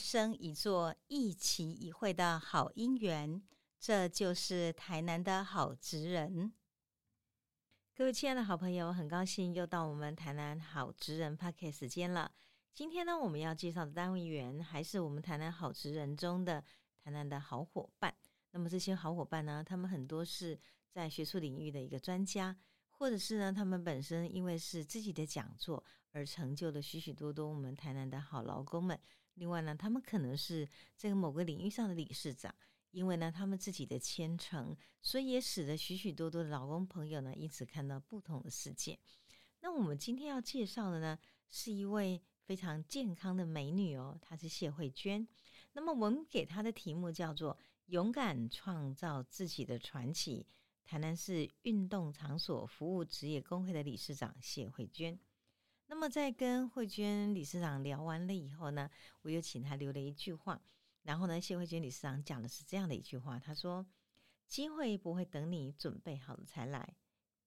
生一座、一期一会的好姻缘。这就是台南的好职人。各位亲爱的好朋友，很高兴又到我们台南好职人 p a r k 时间了。今天呢，我们要介绍的单位员还是我们台南好职人中的台南的好伙伴。那么这些好伙伴呢，他们很多是在学术领域的一个专家，或者是呢，他们本身因为是自己的讲座而成就了许许多多我们台南的好劳工们。另外呢，他们可能是这个某个领域上的理事长。因为呢，他们自己的虔诚，所以也使得许许多多的老公朋友呢，因此看到不同的世界。那我们今天要介绍的呢，是一位非常健康的美女哦，她是谢慧娟。那么我们给她的题目叫做“勇敢创造自己的传奇”。台南市运动场所服务职业工会的理事长谢慧娟。那么在跟慧娟理事长聊完了以后呢，我又请她留了一句话。然后呢，谢慧娟理事长讲的是这样的一句话，他说：“机会不会等你准备好了才来，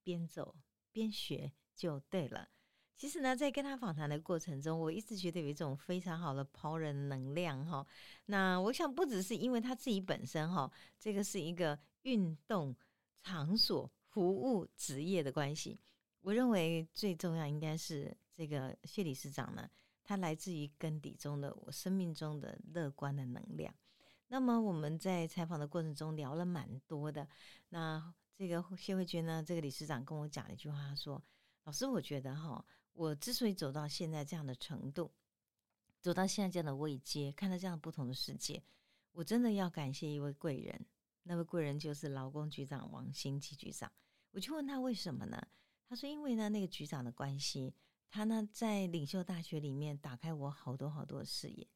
边走边学就对了。”其实呢，在跟他访谈的过程中，我一直觉得有一种非常好的抛人能量哈。那我想不只是因为他自己本身哈，这个是一个运动场所服务职业的关系。我认为最重要应该是这个谢理事长呢。他来自于根底中的我生命中的乐观的能量。那么我们在采访的过程中聊了蛮多的。那这个谢慧娟呢，这个理事长跟我讲了一句话，他说：“老师，我觉得哈，我之所以走到现在这样的程度，走到现在这样的位阶，看到这样不同的世界，我真的要感谢一位贵人。那位贵人就是劳工局长王新基局长。我就问他为什么呢？他说：因为呢，那个局长的关系。”他呢，在领袖大学里面打开我好多好多的视野，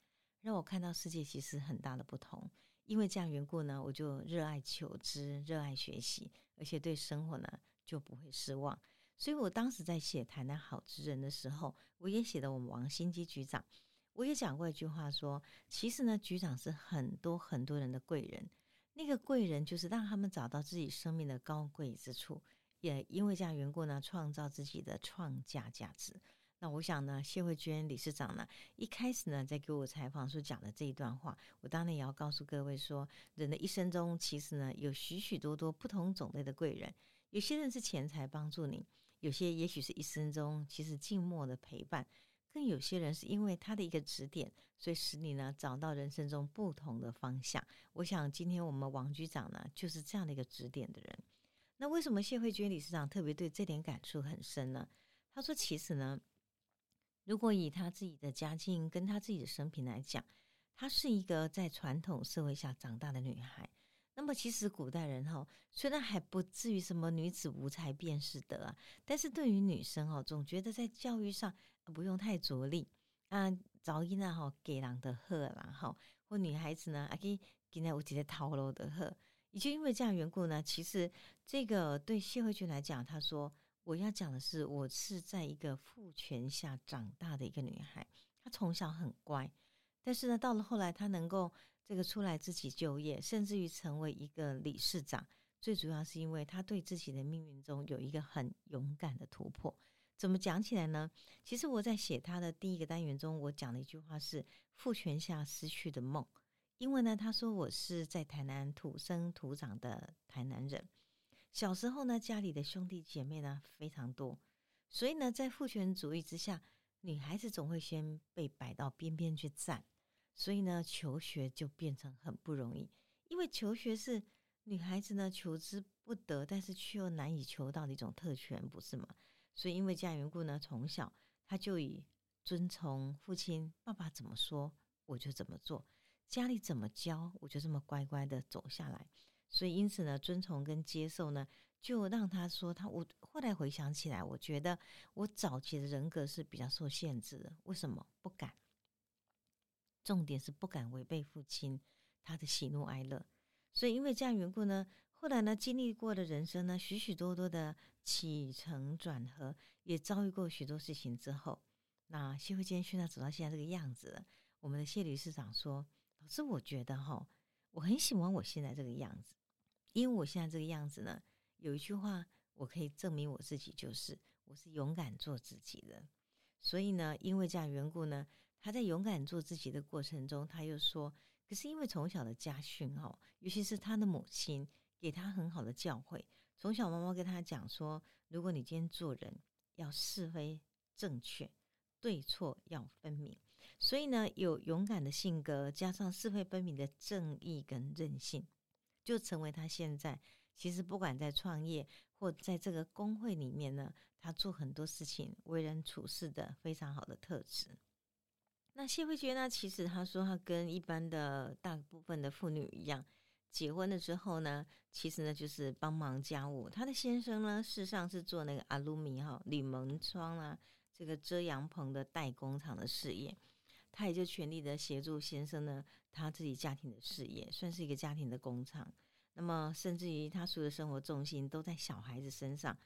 让我看到世界其实很大的不同。因为这样缘故呢，我就热爱求知，热爱学习，而且对生活呢就不会失望。所以我当时在写台南好之人的时候，我也写的我们王新基局长，我也讲过一句话，说其实呢，局长是很多很多人的贵人，那个贵人就是让他们找到自己生命的高贵之处。也因为这样缘故呢，创造自己的创价价值。那我想呢，谢慧娟理事长呢，一开始呢，在给我采访时讲的这一段话，我当然也要告诉各位说，人的一生中其实呢，有许许多多不同种类的贵人。有些人是钱财帮助你，有些也许是一生中其实静默的陪伴，更有些人是因为他的一个指点，所以使你呢找到人生中不同的方向。我想今天我们王局长呢，就是这样的一个指点的人。那为什么谢慧娟理事长特别对这点感触很深呢？他说：“其实呢，如果以他自己的家境跟他自己的生平来讲，她是一个在传统社会下长大的女孩。那么，其实古代人哈，虽然还不至于什么女子无才便是德啊，但是对于女生哦，总觉得在教育上不用太着力啊，早音啊哈给郎的贺啦哈，或女孩子呢，啊给给那我直接套路的贺。”也就因为这样缘故呢，其实这个对谢慧君来讲，她说我要讲的是，我是在一个父权下长大的一个女孩，她从小很乖，但是呢，到了后来，她能够这个出来自己就业，甚至于成为一个理事长，最主要是因为她对自己的命运中有一个很勇敢的突破。怎么讲起来呢？其实我在写她的第一个单元中，我讲了一句话是父权下失去的梦。因为呢，他说我是在台南土生土长的台南人，小时候呢，家里的兄弟姐妹呢非常多，所以呢，在父权主义之下，女孩子总会先被摆到边边去站，所以呢，求学就变成很不容易，因为求学是女孩子呢求之不得，但是却又难以求到的一种特权，不是吗？所以因为这样缘故呢，从小他就以遵从父亲爸爸怎么说，我就怎么做。家里怎么教，我就这么乖乖的走下来。所以因此呢，遵从跟接受呢，就让他说他我后来回想起来，我觉得我早期的人格是比较受限制的。为什么不敢？重点是不敢违背父亲他的喜怒哀乐。所以因为这样缘故呢，后来呢，经历过的人生呢，许许多多的起承转合，也遭遇过许多事情之后，那谢慧坚现在走到现在这个样子，我们的谢理事长说。是，我觉得哈，我很喜欢我现在这个样子，因为我现在这个样子呢，有一句话我可以证明我自己，就是我是勇敢做自己的。所以呢，因为这样缘故呢，他在勇敢做自己的过程中，他又说：“可是因为从小的家训哦，尤其是他的母亲给他很好的教诲，从小妈妈跟他讲说，如果你今天做人要是非正确，对错要分明。所以呢，有勇敢的性格，加上是非分明的正义跟韧性，就成为他现在其实不管在创业或在这个工会里面呢。”他做很多事情，为人处事的非常好的特质。那谢慧娟呢？其实她说，她跟一般的大部分的妇女一样，结婚了之后呢，其实呢就是帮忙家务。她的先生呢，事实上是做那个阿鲁米哈铝门窗啊，这个遮阳棚的代工厂的事业。他也就全力的协助先生呢，他自己家庭的事业，算是一个家庭的工厂。那么，甚至于他所有的生活重心都在小孩子身上。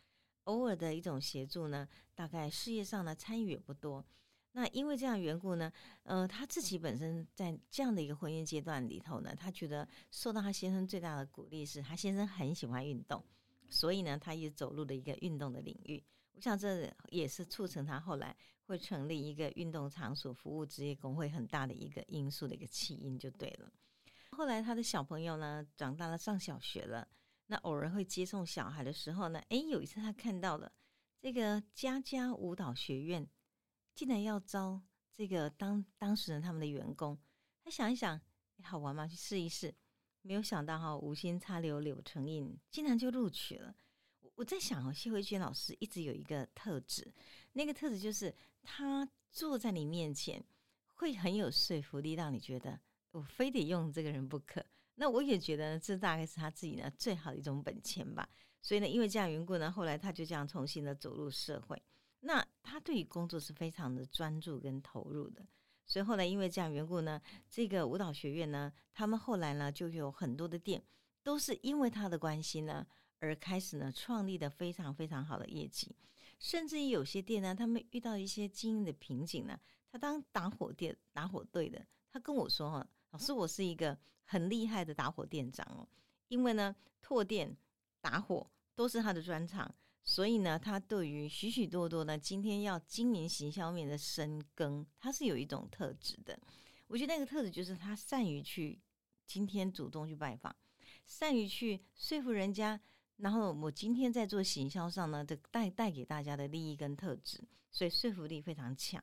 偶尔的一种协助呢，大概事业上呢参与也不多。那因为这样缘故呢，呃，他自己本身在这样的一个婚姻阶段里头呢，他觉得受到他先生最大的鼓励是他先生很喜欢运动，所以呢，他也走入了一个运动的领域。我想这也是促成他后来会成立一个运动场所服务职业工会很大的一个因素的一个起因就对了。后来他的小朋友呢长大了上小学了。那偶尔会接送小孩的时候呢，诶，有一次他看到了这个佳佳舞蹈学院竟然要招这个当当时的他们的员工，他想一想，好玩吗？去试一试。没有想到哈，无心插柳柳成荫，竟然就录取了。我我在想哦，谢慧娟老师一直有一个特质，那个特质就是他坐在你面前会很有说服力，让你觉得我非得用这个人不可。那我也觉得这大概是他自己呢最好的一种本钱吧。所以呢，因为这样缘故呢，后来他就这样重新的走入社会。那他对于工作是非常的专注跟投入的。所以后来因为这样缘故呢，这个舞蹈学院呢，他们后来呢就有很多的店，都是因为他的关系呢而开始呢创立的非常非常好的业绩。甚至于有些店呢，他们遇到一些经营的瓶颈呢，他当打火店打火队的，他跟我说哈。老师，我是一个很厉害的打火店长哦，因为呢，拓店、打火都是他的专长，所以呢，他对于许许多多呢，今天要经营行销面的深耕，他是有一种特质的。我觉得那个特质就是他善于去今天主动去拜访，善于去说服人家，然后我今天在做行销上呢，的带带给大家的利益跟特质，所以说服力非常强。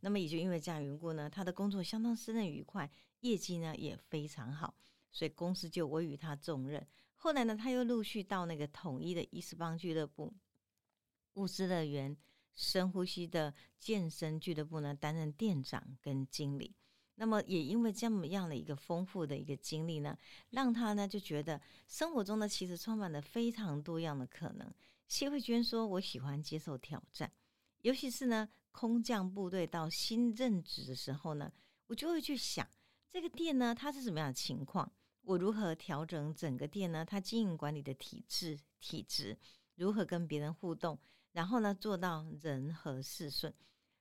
那么也就因为这样缘故呢，他的工作相当胜任愉快。业绩呢也非常好，所以公司就委予他重任。后来呢，他又陆续到那个统一的伊斯邦俱乐部、物资乐园、深呼吸的健身俱乐部呢，担任店长跟经理。那么也因为这么样的一个丰富的一个经历呢，让他呢就觉得生活中呢其实充满了非常多样的可能。谢慧娟说：“我喜欢接受挑战，尤其是呢空降部队到新任职的时候呢，我就会去想。”这个店呢，它是什么样的情况？我如何调整整个店呢？它经营管理的体制、体质如何跟别人互动？然后呢，做到人和事顺。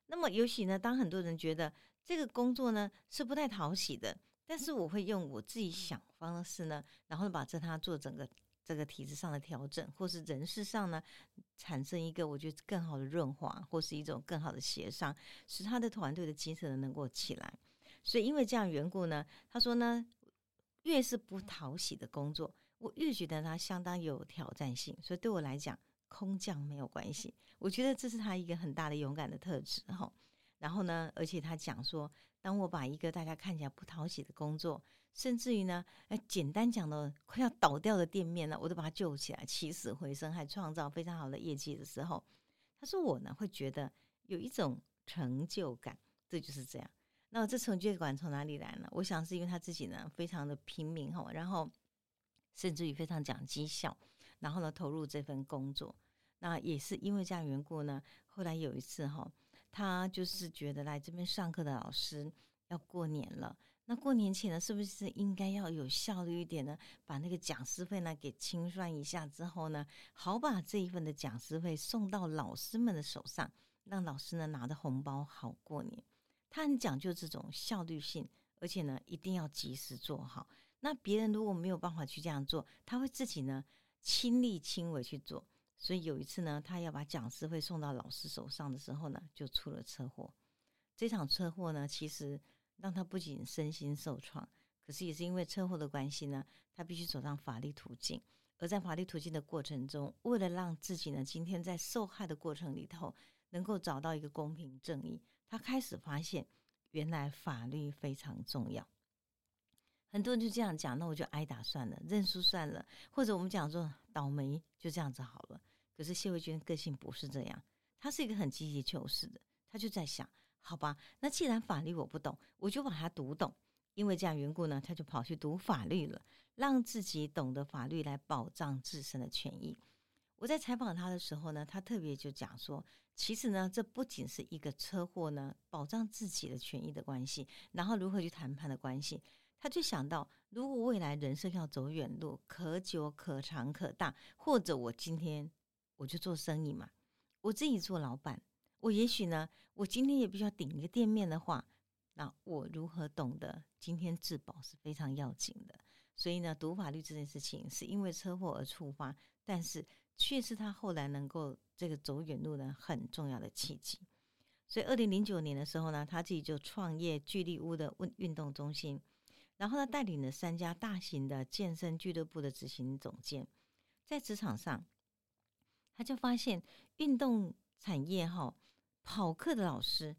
那么，尤其呢，当很多人觉得这个工作呢是不太讨喜的，但是我会用我自己想方式呢，然后把这他做整个这个体制上的调整，或是人事上呢，产生一个我觉得更好的润滑，或是一种更好的协商，使他的团队的精神能够起来。所以，因为这样缘故呢，他说呢，越是不讨喜的工作，我越觉得它相当有挑战性。所以对我来讲，空降没有关系。我觉得这是他一个很大的勇敢的特质哈。然后呢，而且他讲说，当我把一个大家看起来不讨喜的工作，甚至于呢，哎，简单讲的快要倒掉的店面呢，我都把它救起来，起死回生，还创造非常好的业绩的时候，他说我呢会觉得有一种成就感。这就是这样。那这成就感从哪里来呢？我想是因为他自己呢非常的拼命哈，然后甚至于非常讲绩效，然后呢投入这份工作。那也是因为这样缘故呢，后来有一次哈，他就是觉得来这边上课的老师要过年了，那过年前呢，是不是应该要有效率一点呢？把那个讲师费呢给清算一下之后呢，好把这一份的讲师费送到老师们的手上，让老师呢拿着红包好过年。他很讲究这种效率性，而且呢，一定要及时做好。那别人如果没有办法去这样做，他会自己呢亲力亲为去做。所以有一次呢，他要把讲师会送到老师手上的时候呢，就出了车祸。这场车祸呢，其实让他不仅身心受创，可是也是因为车祸的关系呢，他必须走上法律途径。而在法律途径的过程中，为了让自己呢，今天在受害的过程里头能够找到一个公平正义，他开始发现原来法律非常重要。很多人就这样讲，那我就挨打算了，认输算了，或者我们讲说倒霉就这样子好了。可是谢慧娟个性不是这样，她是一个很积极求是的，她就在想，好吧，那既然法律我不懂，我就把它读懂。因为这样缘故呢，他就跑去读法律了，让自己懂得法律来保障自身的权益。我在采访他的时候呢，他特别就讲说，其实呢，这不仅是一个车祸呢，保障自己的权益的关系，然后如何去谈判的关系。他就想到，如果未来人生要走远路，可久可长可大，或者我今天我就做生意嘛，我自己做老板，我也许呢，我今天也必须要顶一个店面的话。那我如何懂得今天自保是非常要紧的？所以呢，读法律这件事情是因为车祸而触发，但是却是他后来能够这个走远路的很重要的契机。所以，二零零九年的时候呢，他自己就创业聚力屋的运运动中心，然后呢，带领了三家大型的健身俱乐部的执行总监，在职场上，他就发现运动产业哈跑课的老师。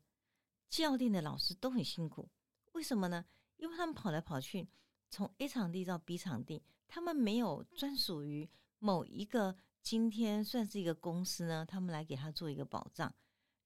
教练的老师都很辛苦，为什么呢？因为他们跑来跑去，从 A 场地到 B 场地，他们没有专属于某一个今天算是一个公司呢，他们来给他做一个保障。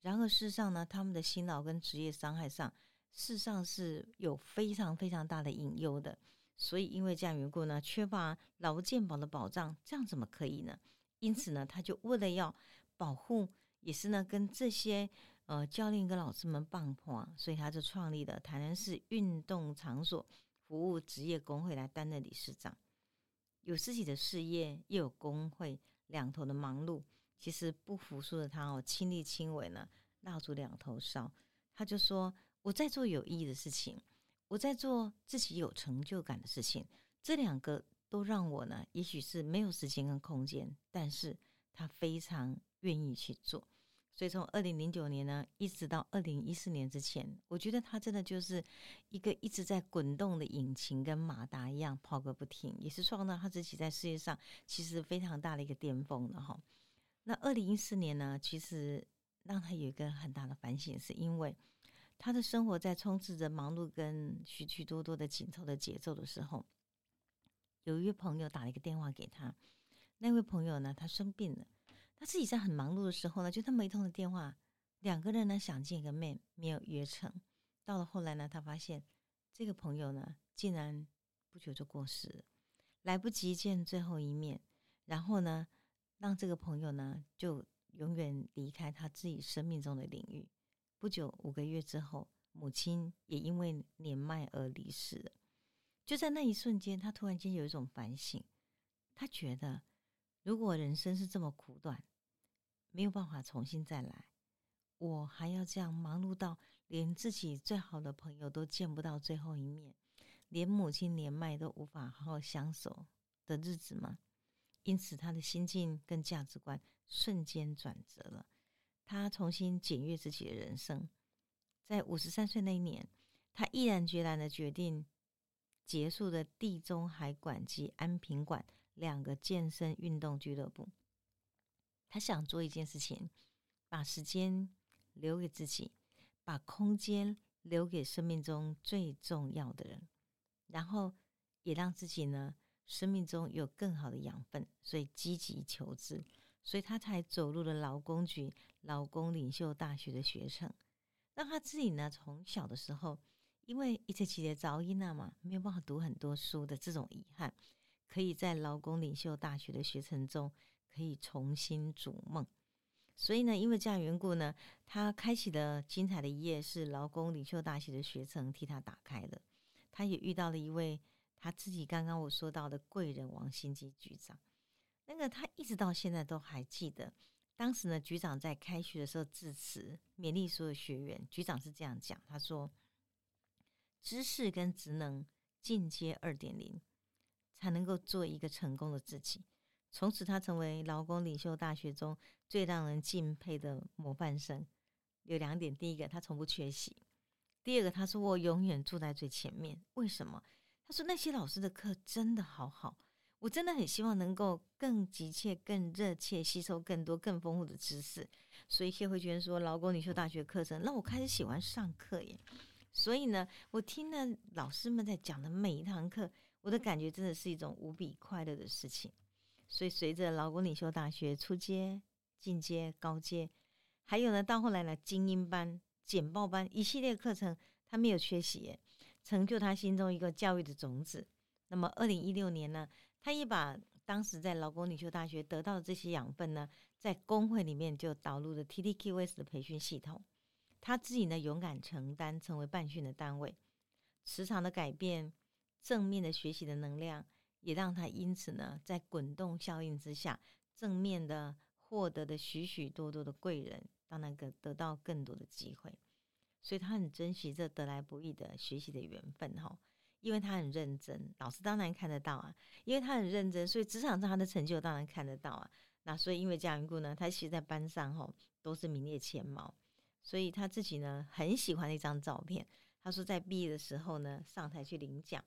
然而事实上呢，他们的辛劳跟职业伤害上，事实上是有非常非常大的隐忧的。所以因为这样缘故呢，缺乏劳健保的保障，这样怎么可以呢？因此呢，他就为了要保护，也是呢跟这些。呃，教练跟老师们棒破，所以他就创立了台南市运动场所服务职业工会来担任理事长。有自己的事业，又有工会，两头的忙碌，其实不服输的他哦，亲力亲为呢，蜡烛两头烧。他就说：“我在做有意义的事情，我在做自己有成就感的事情，这两个都让我呢，也许是没有时间跟空间，但是他非常愿意去做。”所以从二零零九年呢，一直到二零一四年之前，我觉得他真的就是一个一直在滚动的引擎，跟马达一样跑个不停，也是创造他自己在事业上其实非常大的一个巅峰了哈。那二零一四年呢，其实让他有一个很大的反省，是因为他的生活在充斥着忙碌跟许许多多的紧凑的节奏的时候，有一位朋友打了一个电话给他，那位朋友呢，他生病了。他自己在很忙碌的时候呢，就他一通的电话，两个人呢想见个面，没有约成。到了后来呢，他发现这个朋友呢，竟然不久就过世了，来不及见最后一面。然后呢，让这个朋友呢，就永远离开他自己生命中的领域。不久五个月之后，母亲也因为年迈而离世了。就在那一瞬间，他突然间有一种反省，他觉得。如果人生是这么苦短，没有办法重新再来，我还要这样忙碌到连自己最好的朋友都见不到最后一面，连母亲年迈都无法好好相守的日子吗？因此，他的心境跟价值观瞬间转折了。他重新检阅自己的人生，在五十三岁那一年，他毅然决然的决定结束了地中海馆及安平馆。两个健身运动俱乐部，他想做一件事情，把时间留给自己，把空间留给生命中最重要的人，然后也让自己呢生命中有更好的养分，所以积极求知，所以他才走入了劳工局劳工领袖大学的学程，让他自己呢从小的时候，因为一直起的噪音啊嘛，没有办法读很多书的这种遗憾。可以在劳工领袖大学的学程中，可以重新逐梦。所以呢，因为这样缘故呢，他开启的精彩的一页是劳工领袖大学的学程替他打开了。他也遇到了一位他自己刚刚我说到的贵人王新基局长。那个他一直到现在都还记得，当时呢，局长在开学的时候致辞，勉励所有学员。局长是这样讲，他说：“知识跟职能进阶二点零。”才能够做一个成功的自己。从此他成为劳工领袖大学中最让人敬佩的模范生。有两点：第一个，他从不缺席；第二个，他说我永远坐在最前面。为什么？他说那些老师的课真的好好，我真的很希望能够更急切、更热切吸收更多、更丰富的知识。所以谢慧娟说，劳工领袖大学课程让我开始喜欢上课耶。所以呢，我听了老师们在讲的每一堂课，我的感觉真的是一种无比快乐的事情。所以随着劳工领袖大学初阶、进阶、高阶，还有呢，到后来呢，精英班、简报班一系列课程，他没有缺席，成就他心中一个教育的种子。那么，二零一六年呢，他也把当时在劳工领袖大学得到的这些养分呢，在工会里面就导入了 TTQS 的培训系统。他自己呢，勇敢承担，成为办训的单位，磁场的改变，正面的学习的能量，也让他因此呢，在滚动效应之下，正面的获得的许许多多的贵人，当然个得到更多的机会，所以他很珍惜这得来不易的学习的缘分哈，因为他很认真，老师当然看得到啊，因为他很认真，所以职场上他的成就当然看得到啊，那所以因为这样缘故呢，他其实在班上哈都是名列前茅。所以他自己呢很喜欢那张照片。他说在毕业的时候呢上台去领奖，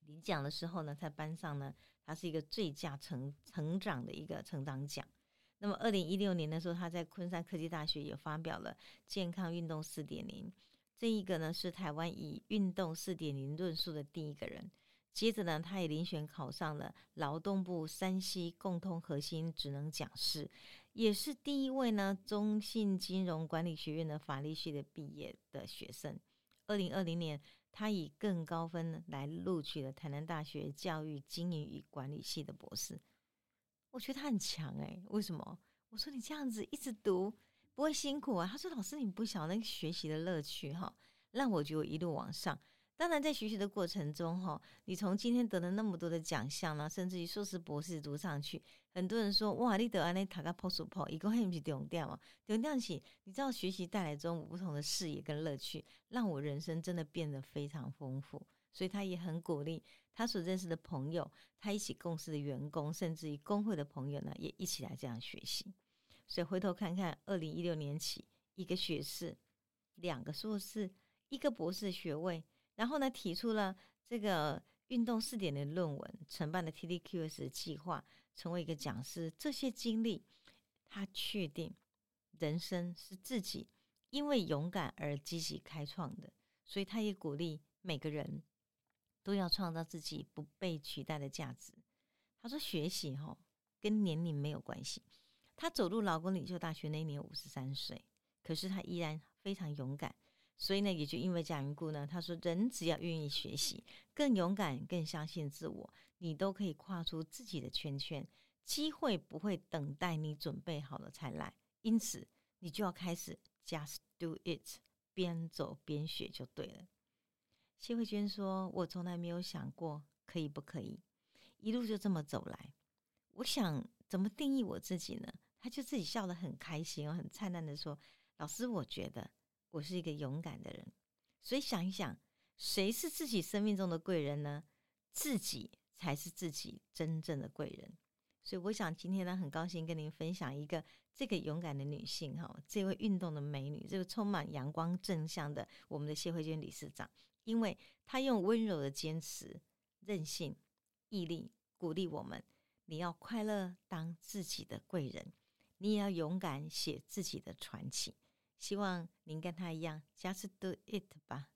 领奖的时候呢在班上呢他是一个最佳成成长的一个成长奖。那么二零一六年的时候他在昆山科技大学也发表了健康运动四点零，这一个呢是台湾以运动四点零论述的第一个人。接着呢他也遴选考上了劳动部山西共通核心职能讲师。也是第一位呢，中信金融管理学院的法律系的毕业的学生。二零二零年，他以更高分来录取了台南大学教育经营与管理系的博士。我觉得他很强诶，为什么？我说你这样子一直读不会辛苦啊？他说老师你不晓得学习的乐趣哈，让我就一路往上。当然，在学习的过程中，哈，你从今天得了那么多的奖项呢，甚至于硕士、博士读上去，很多人说，哇，你得安尼塔个 post p 一共还不是丢掉嘛？丢掉起，你知道学习带来中不同的视野跟乐趣，让我人生真的变得非常丰富。所以他也很鼓励他所认识的朋友，他一起共事的员工，甚至于工会的朋友呢，也一起来这样学习。所以回头看看，二零一六年起，一个学士，两个硕士，一个博士学位。然后呢，提出了这个运动四点的论文，承办的 TDQS 计划，成为一个讲师。这些经历，他确定人生是自己因为勇敢而积极开创的，所以他也鼓励每个人都要创造自己不被取代的价值。他说：“学习哈跟年龄没有关系。”他走入劳工领袖大学那一年五十三岁，可是他依然非常勇敢。所以呢，也就因为这样缘故呢，他说，人只要愿意学习，更勇敢，更相信自我，你都可以跨出自己的圈圈，机会不会等待你准备好了才来，因此你就要开始 just do it，边走边学就对了。谢慧娟说：“我从来没有想过可以不可以，一路就这么走来。我想怎么定义我自己呢？”他就自己笑得很开心哦，很灿烂的说：“老师，我觉得。”我是一个勇敢的人，所以想一想，谁是自己生命中的贵人呢？自己才是自己真正的贵人。所以我想今天呢，很高兴跟您分享一个这个勇敢的女性哈，这位运动的美女，这个充满阳光正向的我们的谢慧娟理事长，因为她用温柔的坚持、韧性、毅力鼓励我们：你要快乐，当自己的贵人，你也要勇敢写自己的传奇。希望您跟他一样，just do it 吧。